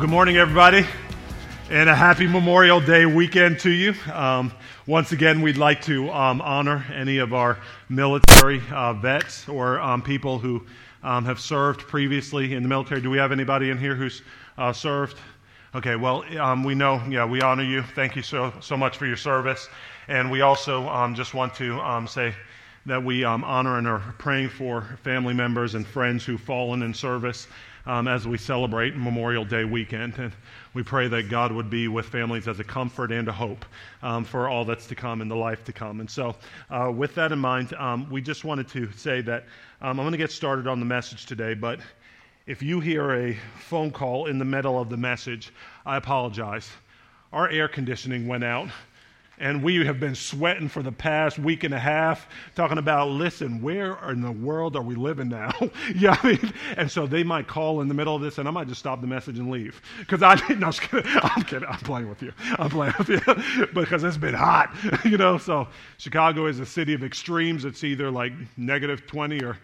good morning, everybody, and a happy Memorial Day weekend to you. Um, once again, we'd like to um, honor any of our military uh, vets or um, people who um, have served previously in the military. Do we have anybody in here who's uh, served? Okay, well, um, we know, yeah, we honor you. Thank you so, so much for your service. And we also um, just want to say, that we honor and are praying for family members and friends who've fallen in service um, as we celebrate Memorial Day weekend. And we pray that God would be with families as a comfort and a hope um, for all that's to come in the life to come. And so, uh, with that in mind, um, we just wanted to say that um, I'm going to get started on the message today, but if you hear a phone call in the middle of the message, I apologize. Our air conditioning went out and we have been sweating for the past week and a half talking about listen where in the world are we living now? Yeah I mean, and so they might call in the middle of this and i might just stop the message and leave. Because i no, I'm, kidding. I'm kidding. I'm playing with you. I'm playing with you. Because it's been hot you know? So chicago is a city of extremes. It's either like negative 20 or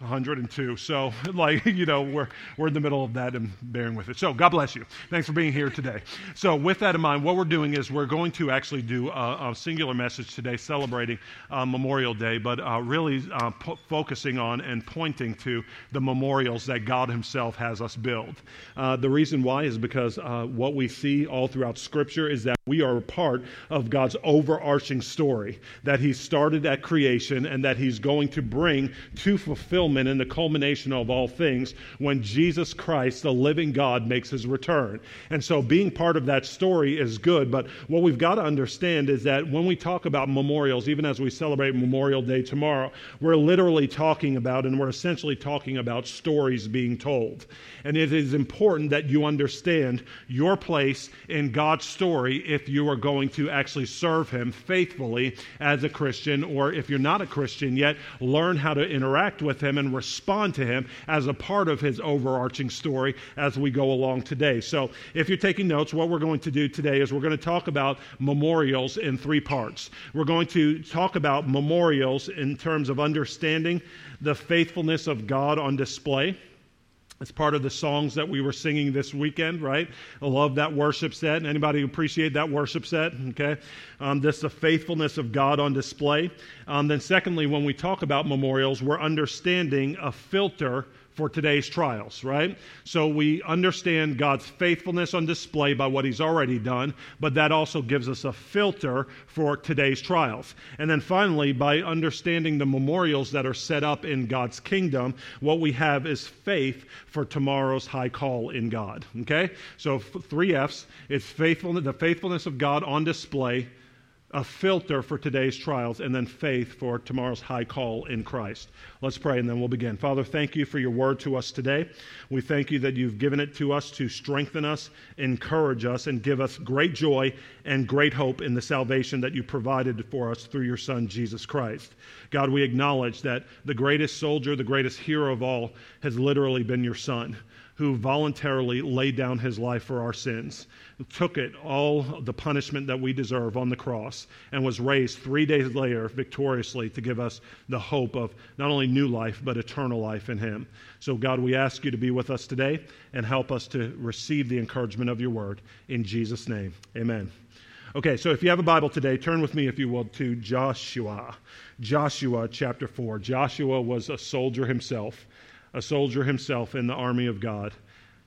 102. So, like, you know, we're, we're in the middle of that and bearing with it. So, God bless you. Thanks for being here today. So, with that in mind, what we're doing is we're going to actually do a, a singular message today celebrating uh, Memorial Day, but uh, really uh, po- focusing on and pointing to the memorials that God Himself has us build. Uh, the reason why is because uh, what we see all throughout Scripture is that we are a part of God's overarching story that He started at creation and that He's going to bring to fulfillment and the culmination of all things when Jesus Christ, the living God, makes His return. And so being part of that story is good, but what we've got to understand is that when we talk about memorials, even as we celebrate Memorial Day tomorrow, we're literally talking about and we're essentially talking about stories being told. And it is important that you understand your place in God's story if you are going to actually serve Him faithfully as a Christian, or if you're not a Christian yet, learn how to interact with Him and respond to Him as a part of His overarching story as we go along today. So, if you're taking notes, what we're going to do today is we're going to talk about memorials in three parts. We're going to talk about memorials in terms of understanding the faithfulness of God on display. It's part of the songs that we were singing this weekend, right? I love that worship set. Anybody appreciate that worship set? Okay. Um, this the faithfulness of God on display. Um, then, secondly, when we talk about memorials, we're understanding a filter for today's trials, right? So we understand God's faithfulness on display by what He's already done, but that also gives us a filter for today's trials. And then finally, by understanding the memorials that are set up in God's kingdom, what we have is faith for tomorrow's high call in God. Okay? So three F's it's faithfulness, the faithfulness of God on display a filter for today's trials, and then faith for tomorrow's high call in Christ. Let's pray and then we'll begin. Father, thank you for your word to us today. We thank you that you've given it to us to strengthen us, encourage us, and give us great joy and great hope in the salvation that you provided for us through your Son, Jesus Christ. God, we acknowledge that the greatest soldier, the greatest hero of all, has literally been your Son who voluntarily laid down his life for our sins, took it, all the punishment that we deserve on the cross, and was raised three days later victoriously to give us the hope of not only new life, but eternal life in him. So, God, we ask you to be with us today and help us to receive the encouragement of your word. In Jesus' name, amen. Okay, so if you have a Bible today, turn with me, if you will, to Joshua. Joshua chapter 4. Joshua was a soldier himself a soldier himself in the army of God,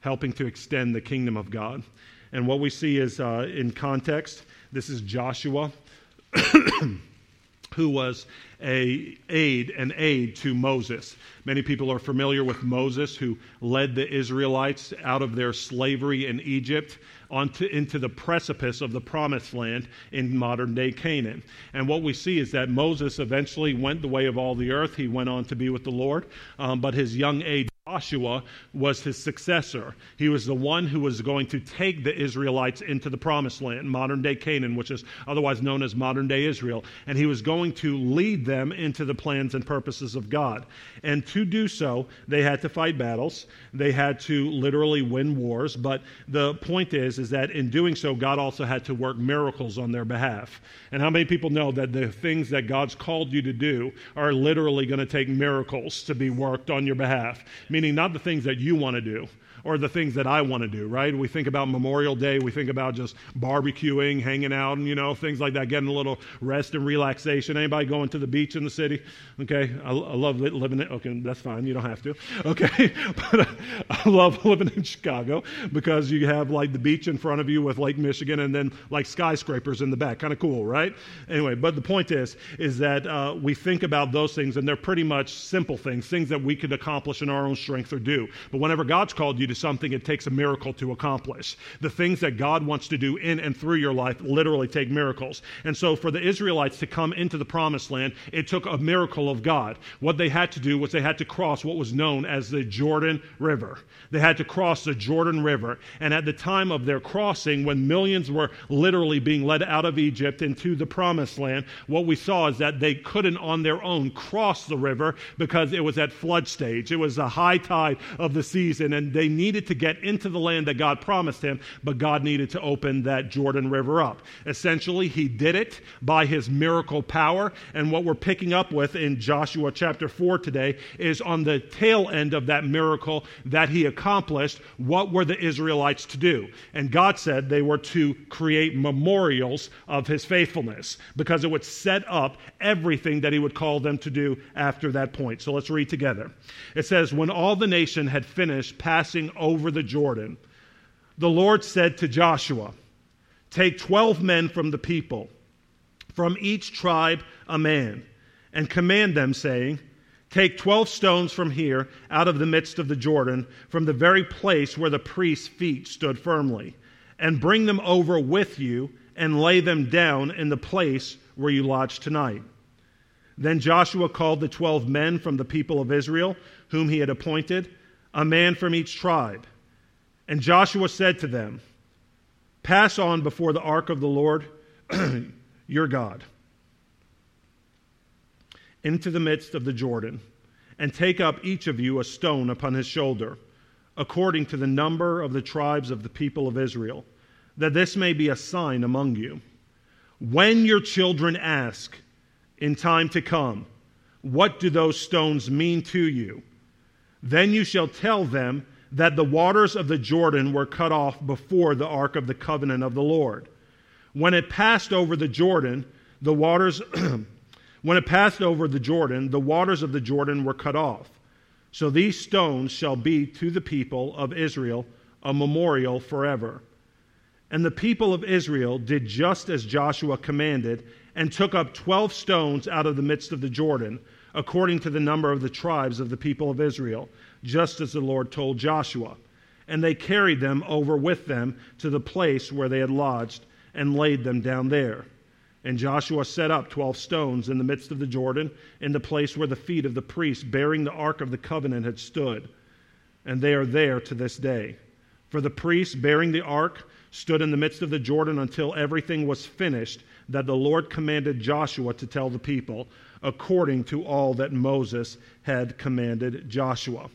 helping to extend the kingdom of God. And what we see is uh, in context, this is Joshua. who was a aid an aid to Moses. Many people are familiar with Moses who led the Israelites out of their slavery in Egypt onto into the precipice of the promised land in modern day Canaan. And what we see is that Moses eventually went the way of all the earth. He went on to be with the Lord, um, but his young age Joshua was his successor. He was the one who was going to take the Israelites into the promised land, modern day Canaan, which is otherwise known as modern day Israel. And he was going to lead them into the plans and purposes of God. And to do so, they had to fight battles. They had to literally win wars. But the point is, is that in doing so, God also had to work miracles on their behalf. And how many people know that the things that God's called you to do are literally going to take miracles to be worked on your behalf? Meaning not the things that you want to do, or the things that I want to do, right? We think about Memorial Day, we think about just barbecuing, hanging out, and you know, things like that, getting a little rest and relaxation. Anybody going to the beach in the city? Okay, I, I love living it. Okay, that's fine. You don't have to. Okay, but I love living in Chicago because you have like the beach in front of you with Lake Michigan, and then like skyscrapers in the back. Kind of cool, right? Anyway, but the point is, is that uh, we think about those things, and they're pretty much simple things, things that we could accomplish in our own strength or do. But whenever God's called you to something it takes a miracle to accomplish. The things that God wants to do in and through your life literally take miracles. And so for the Israelites to come into the promised land, it took a miracle of God. What they had to do was they had to cross what was known as the Jordan River. They had to cross the Jordan River. And at the time of their crossing, when millions were literally being led out of Egypt into the promised land, what we saw is that they couldn't on their own cross the river because it was at flood stage. It was a high tide of the season, and they needed to get into the land that God promised him, but God needed to open that Jordan River up. Essentially, he did it by his miracle power. And what we're picking up with in Joshua chapter 4 today is on the tail end of that miracle that he accomplished, what were the Israelites to do? And God said they were to create memorials of his faithfulness because it would set up everything that he would call them to do after that point. So let's read together. It says, When all the nation had finished passing over the Jordan, the Lord said to Joshua, Take 12 men from the people, from each tribe a man, and command them, saying, Take 12 stones from here, out of the midst of the Jordan, from the very place where the priest's feet stood firmly, and bring them over with you, and lay them down in the place where you lodge tonight. Then Joshua called the 12 men from the people of Israel, whom he had appointed a man from each tribe. And Joshua said to them, Pass on before the ark of the Lord your God into the midst of the Jordan, and take up each of you a stone upon his shoulder, according to the number of the tribes of the people of Israel, that this may be a sign among you. When your children ask in time to come, What do those stones mean to you? Then you shall tell them that the waters of the Jordan were cut off before the ark of the covenant of the Lord. When it passed over the Jordan, the waters when it passed over the Jordan, the waters of the Jordan were cut off. So these stones shall be to the people of Israel a memorial forever. And the people of Israel did just as Joshua commanded and took up 12 stones out of the midst of the Jordan according to the number of the tribes of the people of Israel, just as the Lord told Joshua. And they carried them over with them to the place where they had lodged and laid them down there. And Joshua set up twelve stones in the midst of the Jordan, in the place where the feet of the priests bearing the ark of the covenant had stood. And they are there to this day. For the priests bearing the ark stood in the midst of the Jordan until everything was finished that the Lord commanded Joshua to tell the people, according to all that Moses had commanded Joshua.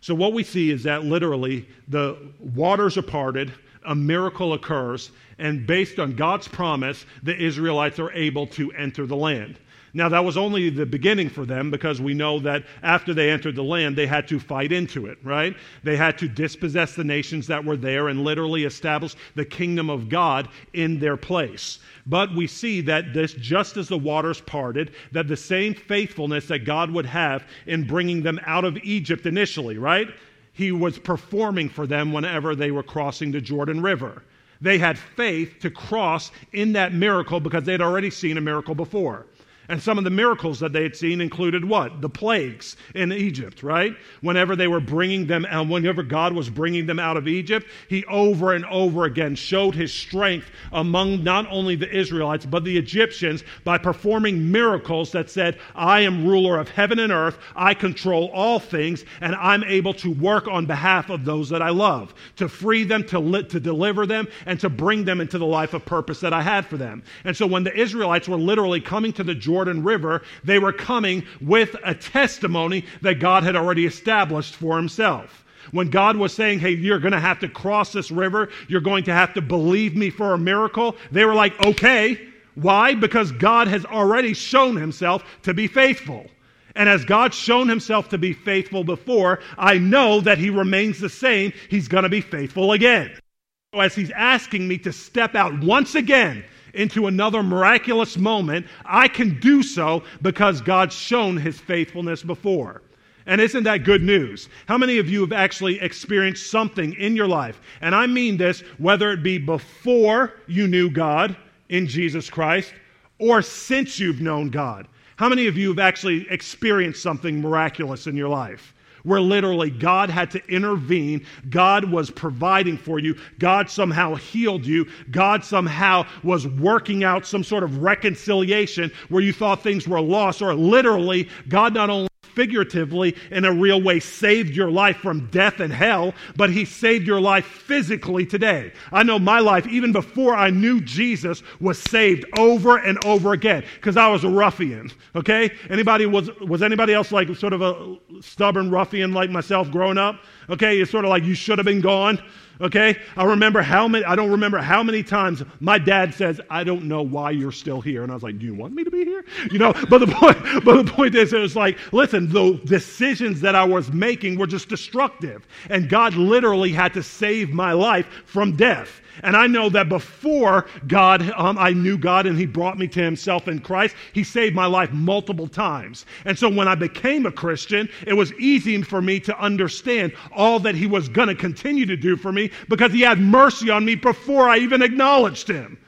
So, what we see is that literally the waters are parted, a miracle occurs, and based on God's promise, the Israelites are able to enter the land. Now, that was only the beginning for them because we know that after they entered the land, they had to fight into it, right? They had to dispossess the nations that were there and literally establish the kingdom of God in their place. But we see that this, just as the waters parted, that the same faithfulness that God would have in bringing them out of Egypt initially, right? He was performing for them whenever they were crossing the Jordan River. They had faith to cross in that miracle because they'd already seen a miracle before. And some of the miracles that they had seen included what? The plagues in Egypt, right? Whenever they were bringing them, and whenever God was bringing them out of Egypt, he over and over again showed his strength among not only the Israelites, but the Egyptians by performing miracles that said, I am ruler of heaven and earth, I control all things, and I'm able to work on behalf of those that I love, to free them, to, li- to deliver them, and to bring them into the life of purpose that I had for them. And so when the Israelites were literally coming to the Jordan, Jordan River, they were coming with a testimony that God had already established for himself. When God was saying, Hey, you're going to have to cross this river, you're going to have to believe me for a miracle, they were like, Okay. Why? Because God has already shown himself to be faithful. And as God's shown himself to be faithful before, I know that he remains the same. He's going to be faithful again. So as he's asking me to step out once again into another miraculous moment, I can do so because God's shown his faithfulness before. And isn't that good news? How many of you have actually experienced something in your life? And I mean this whether it be before you knew God in Jesus Christ or since you've known God. How many of you have actually experienced something miraculous in your life? Where literally God had to intervene, God was providing for you, God somehow healed you, God somehow was working out some sort of reconciliation where you thought things were lost, or literally, God not only figuratively, in a real way, saved your life from death and hell, but He saved your life physically today. I know my life, even before I knew Jesus, was saved over and over again because I was a ruffian. Okay? Anybody was was anybody else like sort of a stubborn ruffian like myself growing up? Okay, it's sort of like you should have been gone. Okay? I remember how many, I don't remember how many times my dad says, I don't know why you're still here. And I was like, Do you want me to be here? You know, but the point, but the point is, it was like, listen, the decisions that I was making were just destructive. And God literally had to save my life from death. And I know that before God, um, I knew God and He brought me to Himself in Christ, He saved my life multiple times. And so when I became a Christian, it was easy for me to understand all that He was going to continue to do for me because He had mercy on me before I even acknowledged Him.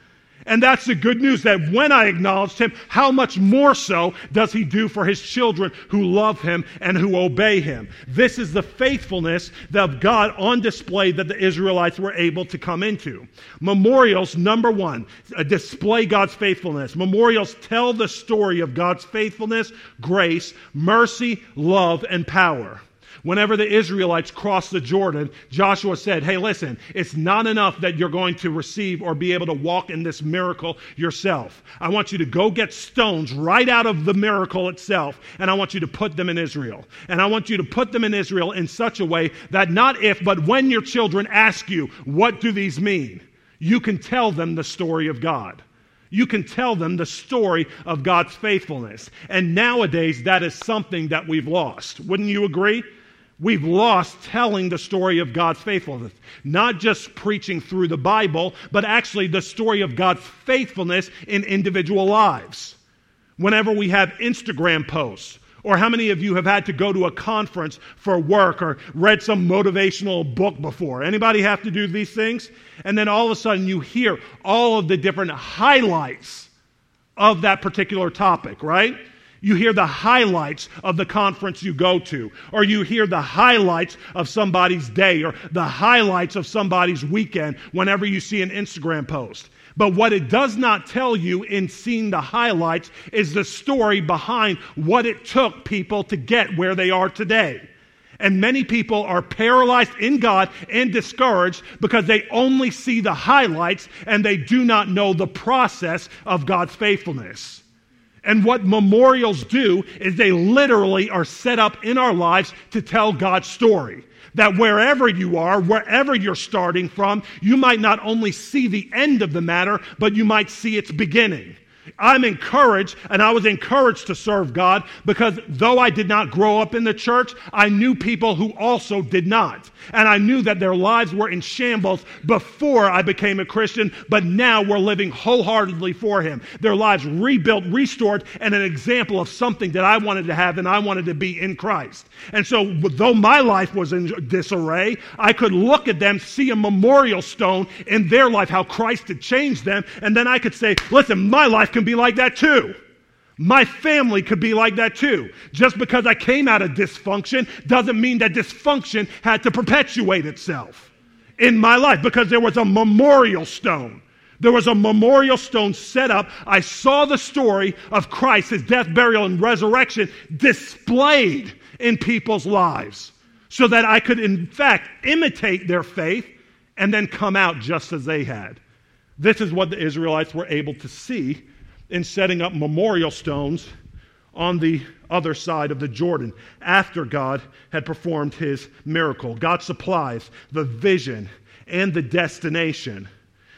And that's the good news that when I acknowledged him, how much more so does he do for his children who love him and who obey him? This is the faithfulness of God on display that the Israelites were able to come into. Memorials, number one, uh, display God's faithfulness. Memorials tell the story of God's faithfulness, grace, mercy, love, and power. Whenever the Israelites crossed the Jordan, Joshua said, Hey, listen, it's not enough that you're going to receive or be able to walk in this miracle yourself. I want you to go get stones right out of the miracle itself, and I want you to put them in Israel. And I want you to put them in Israel in such a way that not if, but when your children ask you, What do these mean? you can tell them the story of God you can tell them the story of God's faithfulness. And nowadays, that is something that we've lost. Wouldn't you agree? We've lost telling the story of God's faithfulness. Not just preaching through the Bible, but actually the story of God's faithfulness in individual lives. Whenever we have Instagram posts, or how many of you have had to go to a conference for work or read some motivational book before? Anybody have to do these things? And then all of a sudden you hear all of the different highlights of that particular topic, right? You hear the highlights of the conference you go to, or you hear the highlights of somebody's day, or the highlights of somebody's weekend whenever you see an Instagram post. But what it does not tell you in seeing the highlights is the story behind what it took people to get where they are today. And many people are paralyzed in God and discouraged because they only see the highlights and they do not know the process of God's faithfulness. And what memorials do is they literally are set up in our lives to tell God's story. That wherever you are, wherever you're starting from, you might not only see the end of the matter, but you might see its beginning. I'm encouraged, and I was encouraged to serve God because though I did not grow up in the church, I knew people who also did not. And I knew that their lives were in shambles before I became a Christian, but now we're living wholeheartedly for Him. Their lives rebuilt, restored, and an example of something that I wanted to have and I wanted to be in Christ. And so, though my life was in disarray, I could look at them, see a memorial stone in their life, how Christ had changed them, and then I could say, listen, my life can be like that too. My family could be like that too. Just because I came out of dysfunction doesn't mean that dysfunction had to perpetuate itself in my life because there was a memorial stone. There was a memorial stone set up. I saw the story of Christ, his death, burial, and resurrection displayed in people's lives so that I could, in fact, imitate their faith and then come out just as they had. This is what the Israelites were able to see in setting up memorial stones on the other side of the Jordan after God had performed his miracle. God supplies the vision and the destination.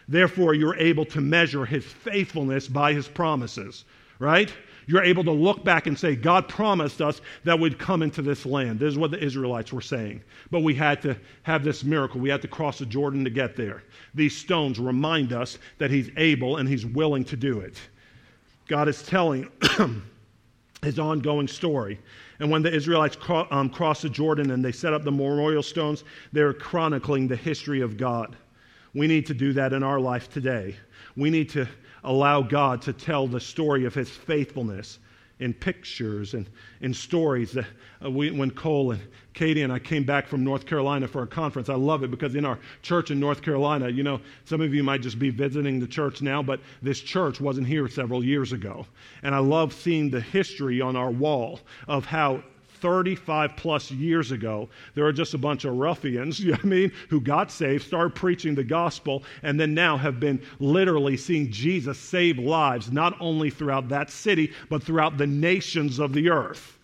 Therefore, you're able to measure his faithfulness by his promises, right? You're able to look back and say, God promised us that we'd come into this land. This is what the Israelites were saying. But we had to have this miracle. We had to cross the Jordan to get there. These stones remind us that He's able and He's willing to do it. God is telling his ongoing story. And when the Israelites cro- um, crossed the Jordan and they set up the memorial stones, they're chronicling the history of God. We need to do that in our life today. We need to allow God to tell the story of his faithfulness in pictures and in stories. Uh, we, when Cole and Katie and I came back from North Carolina for a conference, I love it because in our church in North Carolina, you know, some of you might just be visiting the church now, but this church wasn't here several years ago. And I love seeing the history on our wall of how 35 plus years ago, there were just a bunch of ruffians, you know what I mean, who got saved, started preaching the gospel, and then now have been literally seeing Jesus save lives, not only throughout that city, but throughout the nations of the earth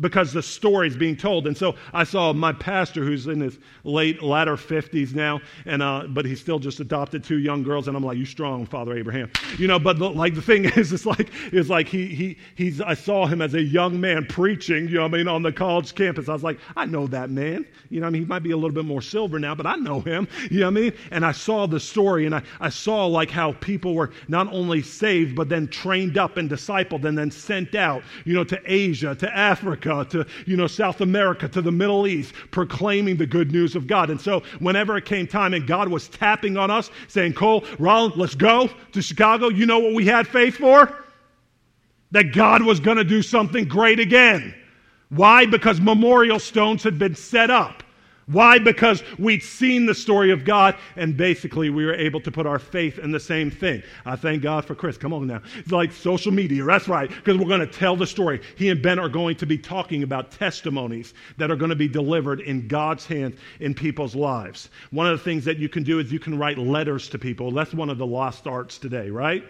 because the story is being told. And so I saw my pastor, who's in his late latter fifties now, and uh, but he still just adopted two young girls, and I'm like, "You strong, Father Abraham," you know. But the, like the thing is, it's like it's like he he he's. I saw him as a young man preaching, you know, I mean, on the college campus. I was like, I know that man. You know, I mean, he might be a little bit more silver now, but I know him. You know what I mean? And I saw the story, and I I saw like how people were not only saved, but then trained up and discipled, and then sent out, you know, to Asia, to Africa Africa to, you know, South America to the Middle East, proclaiming the good news of God. And so whenever it came time and God was tapping on us, saying, Cole, Rollins, let's go to Chicago, you know what we had faith for? That God was going to do something great again. Why? Because memorial stones had been set up. Why? Because we'd seen the story of God, and basically we were able to put our faith in the same thing. I thank God for Chris. Come on now. It's like social media. That's right, because we're going to tell the story. He and Ben are going to be talking about testimonies that are going to be delivered in God's hands in people's lives. One of the things that you can do is you can write letters to people. That's one of the lost arts today, right?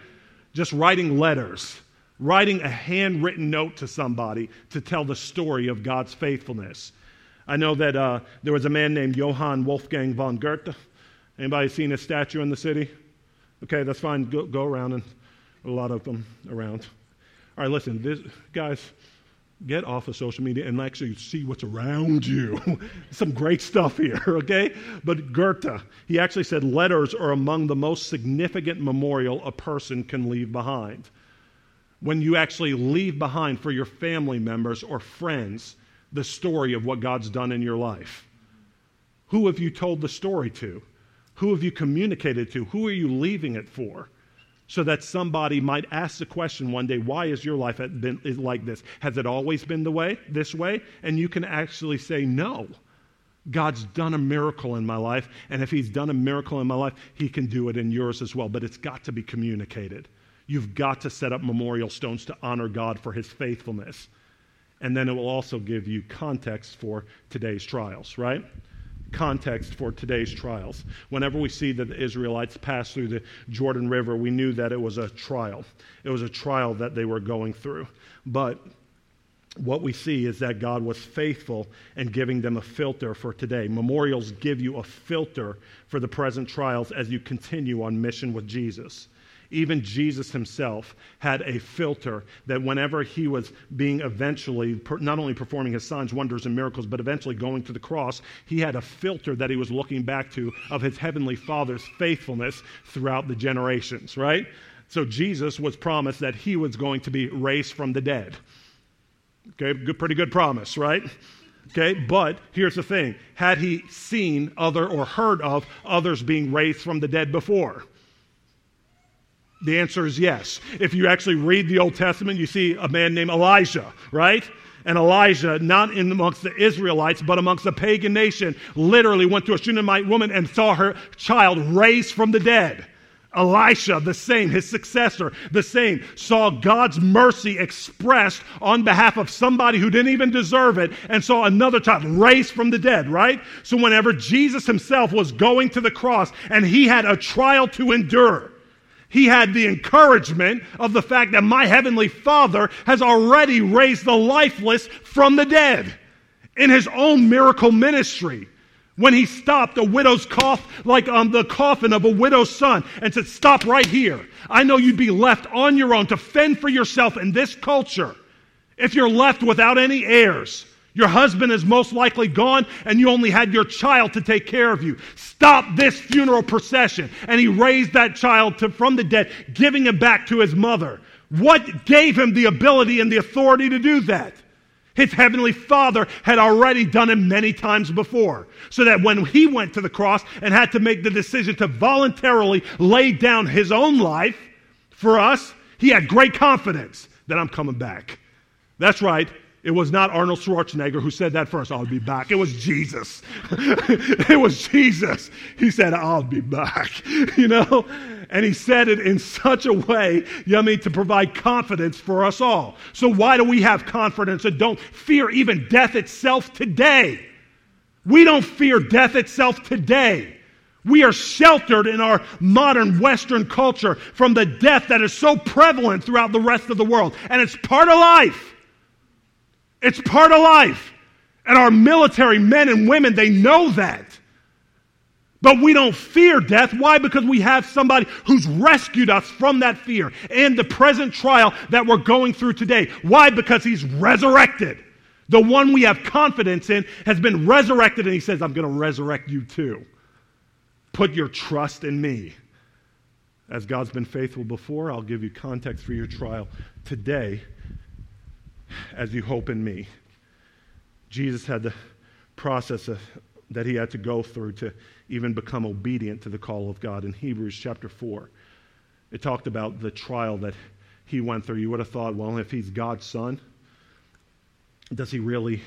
Just writing letters. Writing a handwritten note to somebody to tell the story of God's faithfulness. I know that uh, there was a man named Johann Wolfgang von Goethe. Anybody seen his statue in the city? Okay, that's fine. Go, go around and a lot of them around. All right, listen, this, guys, get off of social media and actually see what's around you. Some great stuff here, okay? But Goethe, he actually said letters are among the most significant memorial a person can leave behind. When you actually leave behind for your family members or friends the story of what God's done in your life? Who have you told the story to? Who have you communicated to? Who are you leaving it for? So that somebody might ask the question one day, why has your life been like this? Has it always been the way, this way? And you can actually say, no. God's done a miracle in my life, and if He's done a miracle in my life, He can do it in yours as well. But it's got to be communicated. You've got to set up memorial stones to honor God for His faithfulness and then it will also give you context for today's trials, right? Context for today's trials. Whenever we see that the Israelites passed through the Jordan River, we knew that it was a trial. It was a trial that they were going through. But what we see is that God was faithful in giving them a filter for today. Memorials give you a filter for the present trials as you continue on mission with Jesus. Even Jesus himself had a filter that whenever he was being eventually, not only performing his signs, wonders, and miracles, but eventually going to the cross, he had a filter that he was looking back to of his heavenly Father's faithfulness throughout the generations, right? So Jesus was promised that he was going to be raised from the dead. Okay, good, pretty good promise, right? Okay, but here's the thing had he seen other or heard of others being raised from the dead before? The answer is yes. If you actually read the Old Testament, you see a man named Elijah, right? And Elijah, not in amongst the Israelites, but amongst the pagan nation, literally went to a Shunammite woman and saw her child raised from the dead. Elisha, the same, his successor, the same, saw God's mercy expressed on behalf of somebody who didn't even deserve it and saw another child raised from the dead, right? So, whenever Jesus himself was going to the cross and he had a trial to endure, he had the encouragement of the fact that my heavenly Father has already raised the lifeless from the dead in his own miracle ministry. When he stopped a widow's cough, like um, the coffin of a widow's son, and said, Stop right here. I know you'd be left on your own to fend for yourself in this culture. If you're left without any heirs, your husband is most likely gone, and you only had your child to take care of you. Stop this funeral procession. And he raised that child to, from the dead, giving him back to his mother. What gave him the ability and the authority to do that? His heavenly father had already done it many times before. So that when he went to the cross and had to make the decision to voluntarily lay down his own life for us, he had great confidence that I'm coming back. That's right. It was not Arnold Schwarzenegger who said that first, I'll be back. It was Jesus. it was Jesus. He said, I'll be back. You know? And he said it in such a way, you know to provide confidence for us all. So why do we have confidence and don't fear even death itself today? We don't fear death itself today. We are sheltered in our modern Western culture from the death that is so prevalent throughout the rest of the world. And it's part of life. It's part of life. And our military men and women, they know that. But we don't fear death. Why? Because we have somebody who's rescued us from that fear and the present trial that we're going through today. Why? Because he's resurrected. The one we have confidence in has been resurrected, and he says, I'm going to resurrect you too. Put your trust in me. As God's been faithful before, I'll give you context for your trial today as you hope in me. Jesus had the process of, that he had to go through to even become obedient to the call of God. In Hebrews chapter 4, it talked about the trial that he went through. You would have thought, well, if he's God's son, does he really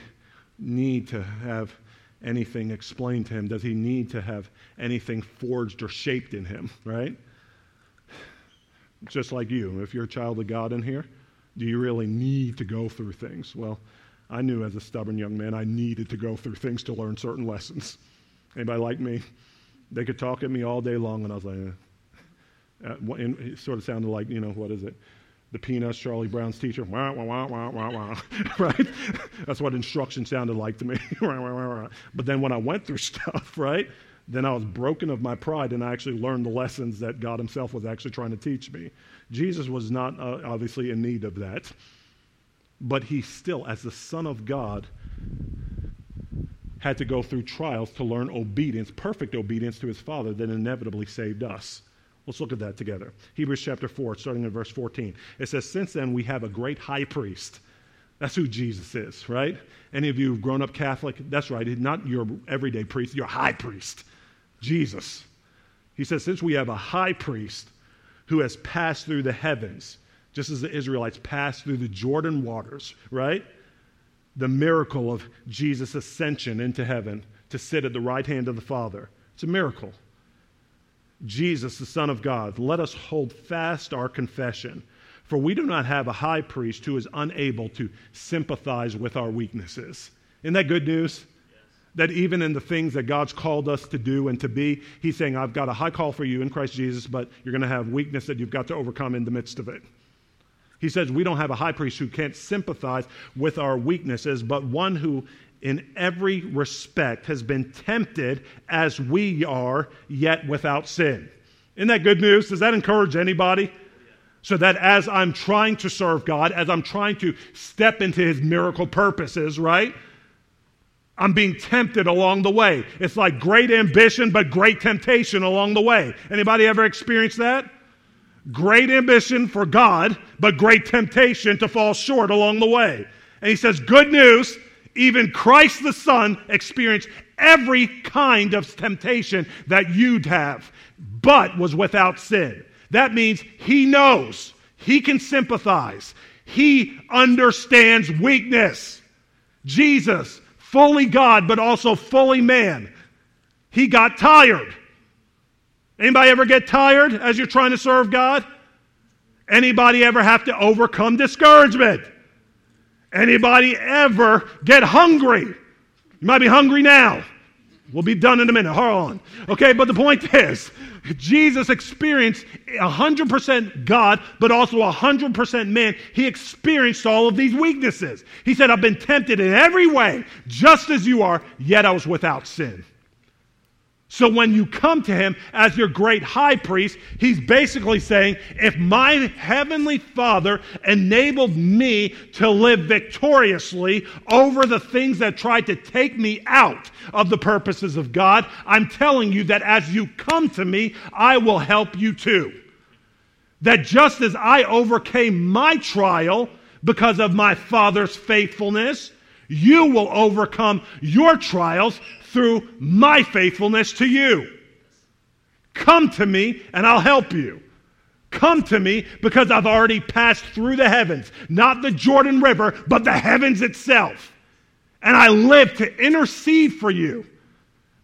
need to have anything explained to him? Does he need to have anything forged or shaped in him, right? Just like you. If you're a child of God in here, do you really need to go through things? Well, I knew as a stubborn young man I needed to go through things to learn certain lessons. Anybody like me? They could talk at me all day long, and I was like, eh. uh, it sort of sounded like, you know, what is it? The Peanuts, Charlie Brown's teacher, wah, wah, wah, wah, wah, wah, right? That's what instruction sounded like to me. but then when I went through stuff, right, then I was broken of my pride and I actually learned the lessons that God Himself was actually trying to teach me. Jesus was not uh, obviously in need of that, but He still, as the Son of God, had to go through trials to learn obedience, perfect obedience to His Father that inevitably saved us. Let's look at that together. Hebrews chapter 4, starting in verse 14. It says, Since then we have a great high priest. That's who Jesus is, right? Any of you who've grown up Catholic? That's right. Not your everyday priest, your high priest. Jesus. He says, since we have a high priest who has passed through the heavens, just as the Israelites passed through the Jordan waters, right? The miracle of Jesus' ascension into heaven to sit at the right hand of the Father. It's a miracle. Jesus, the Son of God, let us hold fast our confession. For we do not have a high priest who is unable to sympathize with our weaknesses. Isn't that good news? That even in the things that God's called us to do and to be, He's saying, I've got a high call for you in Christ Jesus, but you're going to have weakness that you've got to overcome in the midst of it. He says, We don't have a high priest who can't sympathize with our weaknesses, but one who, in every respect, has been tempted as we are, yet without sin. Isn't that good news? Does that encourage anybody? So that as I'm trying to serve God, as I'm trying to step into His miracle purposes, right? I'm being tempted along the way. It's like great ambition, but great temptation along the way. Anybody ever experienced that? Great ambition for God, but great temptation to fall short along the way. And he says, Good news, even Christ the Son experienced every kind of temptation that you'd have, but was without sin. That means he knows, he can sympathize, he understands weakness. Jesus fully God, but also fully man. He got tired. Anybody ever get tired as you're trying to serve God? Anybody ever have to overcome discouragement? Anybody ever get hungry? You might be hungry now. We'll be done in a minute. Hold on. Okay, but the point is, Jesus experienced 100% God, but also 100% man. He experienced all of these weaknesses. He said, I've been tempted in every way, just as you are, yet I was without sin. So when you come to him as your great high priest, he's basically saying, if my heavenly Father enabled me to live victoriously over the things that tried to take me out of the purposes of God, I'm telling you that as you come to me, I will help you too. That just as I overcame my trial because of my Father's faithfulness, you will overcome your trials through my faithfulness to you. Come to me and I'll help you. Come to me because I've already passed through the heavens, not the Jordan River, but the heavens itself. And I live to intercede for you.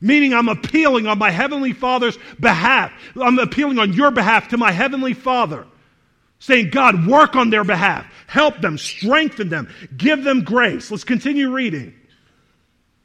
Meaning, I'm appealing on my Heavenly Father's behalf. I'm appealing on your behalf to my Heavenly Father, saying, God, work on their behalf. Help them, strengthen them, give them grace. Let's continue reading.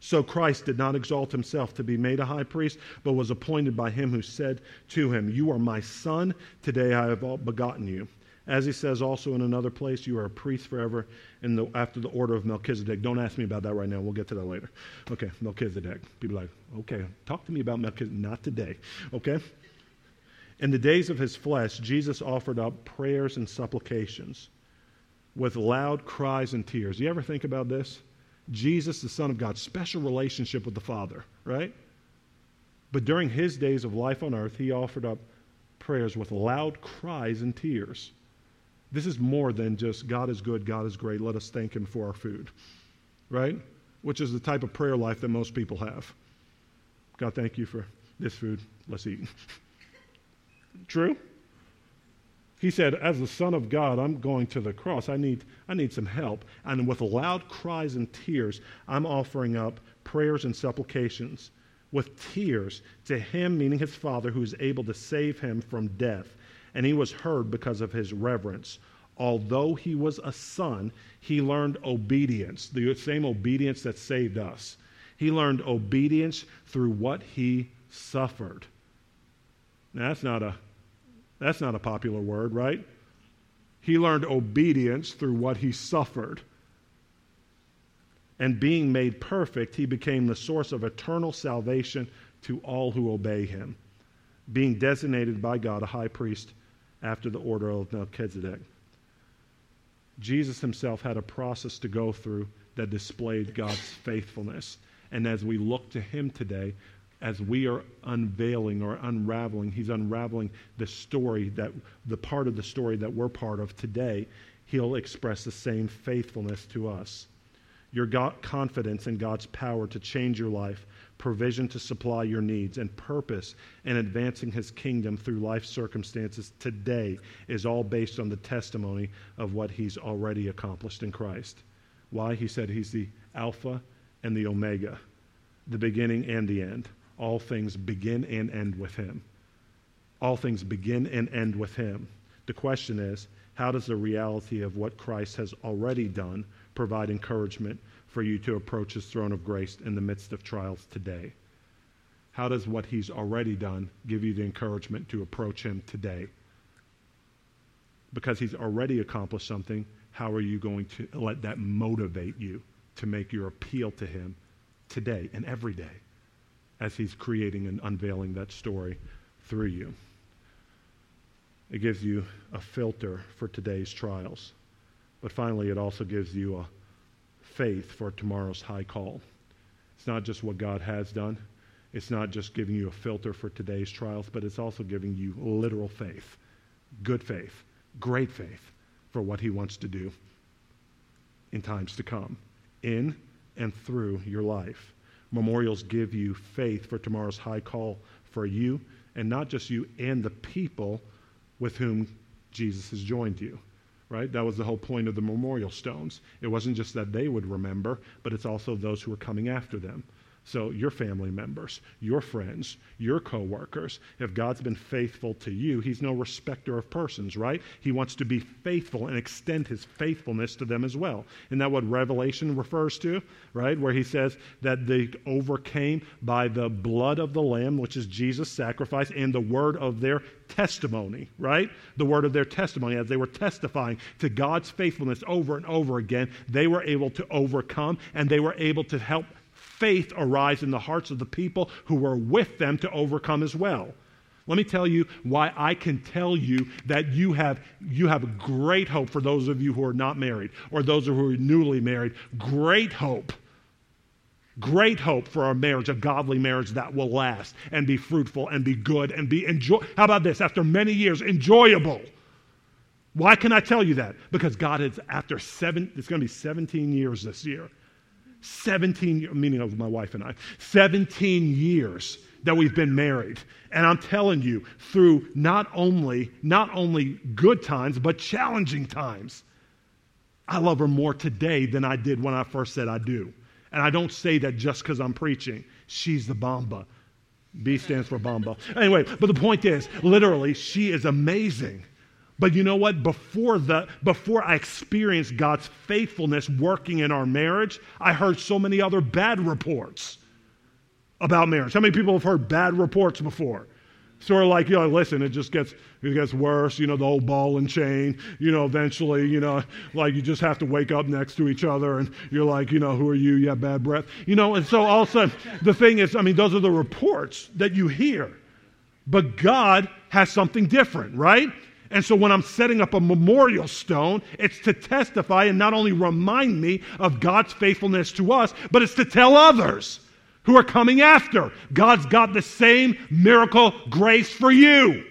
So Christ did not exalt himself to be made a high priest, but was appointed by him who said to him, You are my son, today I have begotten you. As he says also in another place, you are a priest forever in the, after the order of Melchizedek. Don't ask me about that right now. We'll get to that later. Okay, Melchizedek. People like, okay, talk to me about Melchizedek. Not today. Okay? In the days of his flesh, Jesus offered up prayers and supplications with loud cries and tears. You ever think about this? Jesus, the Son of God, special relationship with the Father, right? But during his days of life on earth, he offered up prayers with loud cries and tears. This is more than just God is good, God is great, let us thank him for our food, right? Which is the type of prayer life that most people have. God, thank you for this food, let's eat. True? He said, As the Son of God, I'm going to the cross. I need, I need some help. And with loud cries and tears, I'm offering up prayers and supplications with tears to him, meaning his Father, who is able to save him from death. And he was heard because of his reverence. Although he was a son, he learned obedience, the same obedience that saved us. He learned obedience through what he suffered. Now, that's not a that's not a popular word, right? He learned obedience through what he suffered. And being made perfect, he became the source of eternal salvation to all who obey him, being designated by God a high priest after the order of Melchizedek. Jesus himself had a process to go through that displayed God's faithfulness. And as we look to him today, as we are unveiling or unraveling, he's unraveling the story that the part of the story that we're part of today, he'll express the same faithfulness to us. Your God, confidence in God's power to change your life, provision to supply your needs, and purpose in advancing his kingdom through life circumstances today is all based on the testimony of what he's already accomplished in Christ. Why? He said he's the Alpha and the Omega, the beginning and the end all things begin and end with him. All things begin and end with him. The question is, how does the reality of what Christ has already done provide encouragement for you to approach his throne of grace in the midst of trials today? How does what he's already done give you the encouragement to approach him today? Because he's already accomplished something, how are you going to let that motivate you to make your appeal to him today and every day? As he's creating and unveiling that story through you. It gives you a filter for today's trials. But finally, it also gives you a faith for tomorrow's high call. It's not just what God has done, it's not just giving you a filter for today's trials, but it's also giving you literal faith, good faith, great faith for what He wants to do in times to come, in and through your life. Memorials give you faith for tomorrow's high call for you, and not just you, and the people with whom Jesus has joined you. Right? That was the whole point of the memorial stones. It wasn't just that they would remember, but it's also those who are coming after them. So, your family members, your friends, your coworkers, if God's been faithful to you, He's no respecter of persons, right? He wants to be faithful and extend His faithfulness to them as well. Isn't that what Revelation refers to, right? Where He says that they overcame by the blood of the Lamb, which is Jesus' sacrifice, and the word of their testimony, right? The word of their testimony. As they were testifying to God's faithfulness over and over again, they were able to overcome and they were able to help faith arise in the hearts of the people who were with them to overcome as well. Let me tell you why I can tell you that you have, you have great hope for those of you who are not married or those who are newly married. Great hope. Great hope for a marriage, a godly marriage that will last and be fruitful and be good and be enjoy. How about this? After many years, enjoyable. Why can I tell you that? Because God is after seven, it's going to be 17 years this year. 17, meaning of my wife and I, 17 years that we've been married. And I'm telling you, through not only, not only good times, but challenging times, I love her more today than I did when I first said I do. And I don't say that just because I'm preaching. She's the Bamba. B stands for Bamba. Anyway, but the point is, literally, she is amazing. But you know what? Before the before I experienced God's faithfulness working in our marriage, I heard so many other bad reports about marriage. How many people have heard bad reports before? Sort of like, you know, listen, it just gets it gets worse, you know, the old ball and chain, you know, eventually, you know, like you just have to wake up next to each other and you're like, you know, who are you? You have bad breath. You know, and so all of a sudden the thing is, I mean, those are the reports that you hear. But God has something different, right? And so when I'm setting up a memorial stone, it's to testify and not only remind me of God's faithfulness to us, but it's to tell others who are coming after. God's got the same miracle grace for you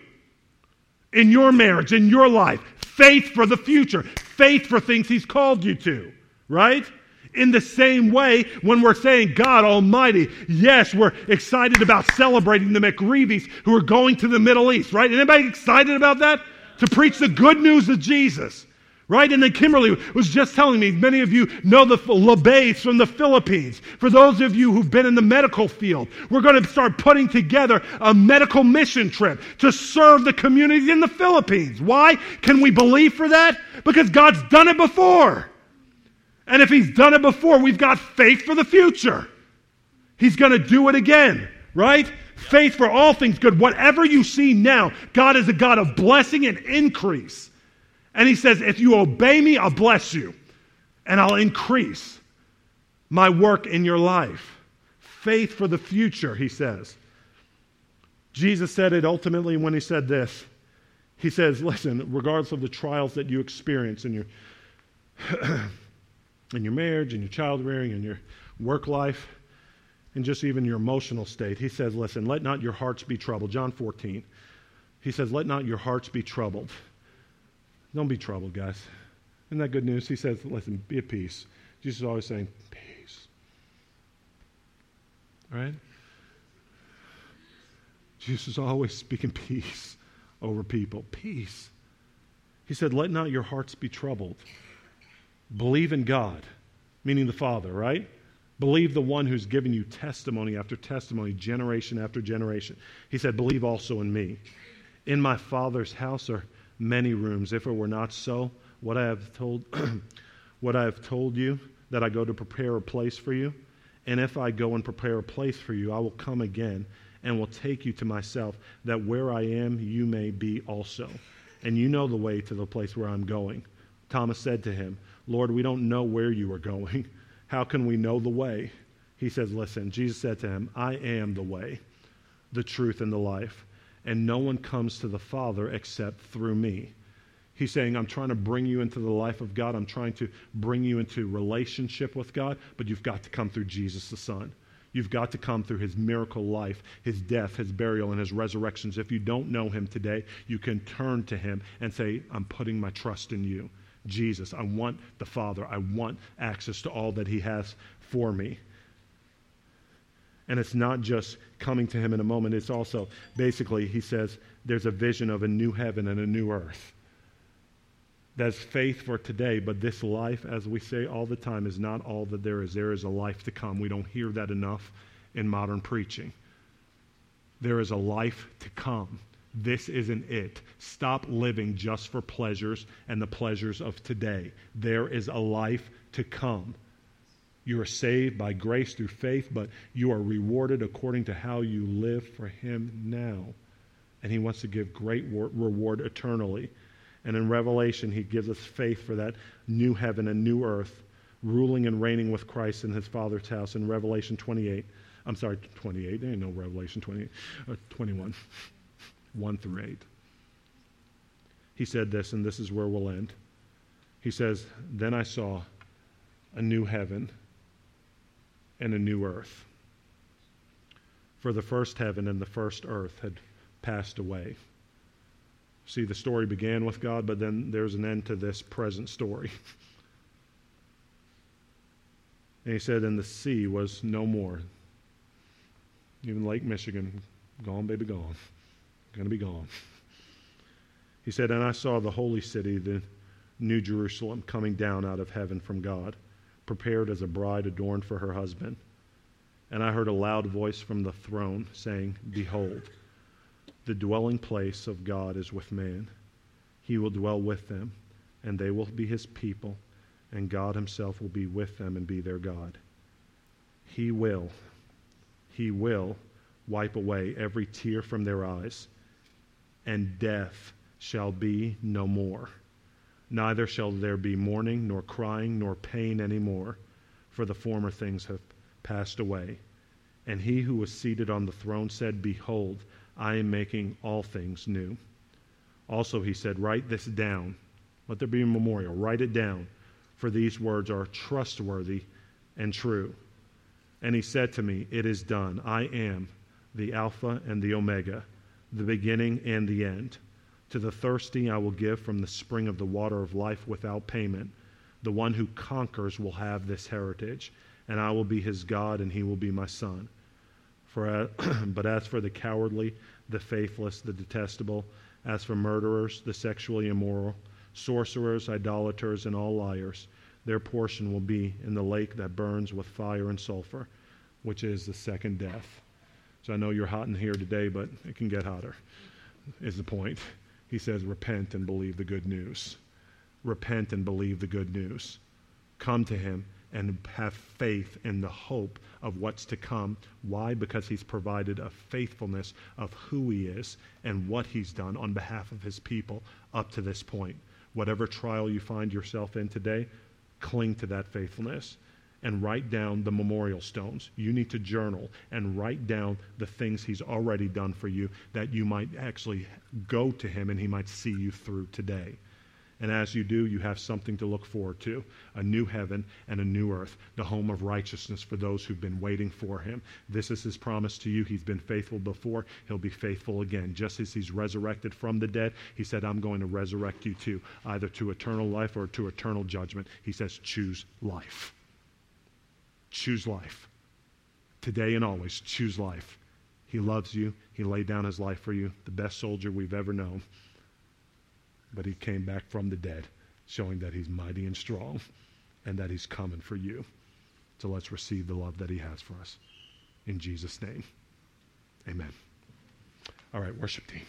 in your marriage, in your life. Faith for the future, faith for things He's called you to, right? In the same way, when we're saying, God Almighty, yes, we're excited about celebrating the McReeves who are going to the Middle East, right? Anybody excited about that? To preach the good news of Jesus. Right? And then Kimberly was just telling me, many of you know the LeBays from the Philippines. For those of you who've been in the medical field, we're going to start putting together a medical mission trip to serve the community in the Philippines. Why can we believe for that? Because God's done it before. And if He's done it before, we've got faith for the future. He's going to do it again, right? Faith for all things good. Whatever you see now, God is a God of blessing and increase. And He says, if you obey me, I'll bless you and I'll increase my work in your life. Faith for the future, He says. Jesus said it ultimately when He said this. He says, listen, regardless of the trials that you experience in your, in your marriage, in your child rearing, in your work life, and just even your emotional state. He says, Listen, let not your hearts be troubled. John 14. He says, Let not your hearts be troubled. Don't be troubled, guys. Isn't that good news? He says, Listen, be at peace. Jesus is always saying, Peace. Right? Jesus is always speaking peace over people. Peace. He said, Let not your hearts be troubled. Believe in God, meaning the Father, right? Believe the one who's given you testimony after testimony, generation after generation. He said, Believe also in me. In my Father's house are many rooms. If it were not so, what I have told, what I have told you, that I go to prepare a place for you. And if I go and prepare a place for you, I will come again and will take you to myself, that where I am, you may be also. And you know the way to the place where I'm going. Thomas said to him, Lord, we don't know where you are going. How can we know the way? He says, Listen, Jesus said to him, I am the way, the truth, and the life, and no one comes to the Father except through me. He's saying, I'm trying to bring you into the life of God. I'm trying to bring you into relationship with God, but you've got to come through Jesus the Son. You've got to come through his miracle life, his death, his burial, and his resurrections. If you don't know him today, you can turn to him and say, I'm putting my trust in you. Jesus. I want the Father. I want access to all that He has for me. And it's not just coming to Him in a moment, it's also basically, He says, there's a vision of a new heaven and a new earth. That's faith for today, but this life, as we say all the time, is not all that there is. There is a life to come. We don't hear that enough in modern preaching. There is a life to come. This isn't it. Stop living just for pleasures and the pleasures of today. There is a life to come. You are saved by grace through faith, but you are rewarded according to how you live for Him now. And He wants to give great reward eternally. And in Revelation, He gives us faith for that new heaven and new earth, ruling and reigning with Christ in His Father's house. In Revelation 28, I'm sorry, 28, there ain't no Revelation 28, uh, 21, 1 through 8. He said this, and this is where we'll end. He says, Then I saw a new heaven and a new earth. For the first heaven and the first earth had passed away. See, the story began with God, but then there's an end to this present story. and he said, And the sea was no more. Even Lake Michigan, gone, baby, gone. Going to be gone. He said, And I saw the holy city, the New Jerusalem, coming down out of heaven from God prepared as a bride adorned for her husband. And I heard a loud voice from the throne saying, Behold, the dwelling place of God is with man. He will dwell with them, and they will be his people, and God himself will be with them and be their God. He will, he will wipe away every tear from their eyes, and death shall be no more. Neither shall there be mourning, nor crying, nor pain any more, for the former things have passed away. And he who was seated on the throne said, Behold, I am making all things new. Also he said, Write this down. Let there be a memorial. Write it down, for these words are trustworthy and true. And he said to me, It is done. I am the Alpha and the Omega, the beginning and the end. To the thirsty I will give from the spring of the water of life without payment. The one who conquers will have this heritage, and I will be his God, and he will be my son. For, but as for the cowardly, the faithless, the detestable, as for murderers, the sexually immoral, sorcerers, idolaters, and all liars, their portion will be in the lake that burns with fire and sulfur, which is the second death. So I know you're hot in here today, but it can get hotter, is the point he says, repent and believe the good news. Repent and believe the good news. Come to him and have faith in the hope of what's to come. Why? Because he's provided a faithfulness of who he is and what he's done on behalf of his people up to this point. Whatever trial you find yourself in today, cling to that faithfulness and write down the memorial stones. You need to journal and write down the things He's already done for you that you might actually go to Him and He might see you through today. And as you do, you have something to look forward to a new heaven and a new earth, the home of righteousness for those who've been waiting for him. This is his promise to you. He's been faithful before, he'll be faithful again. Just as he's resurrected from the dead, he said, I'm going to resurrect you too, either to eternal life or to eternal judgment. He says, choose life. Choose life. Today and always, choose life. He loves you. He laid down his life for you, the best soldier we've ever known. But he came back from the dead, showing that he's mighty and strong and that he's coming for you. So let's receive the love that he has for us. In Jesus' name, amen. All right, worship team.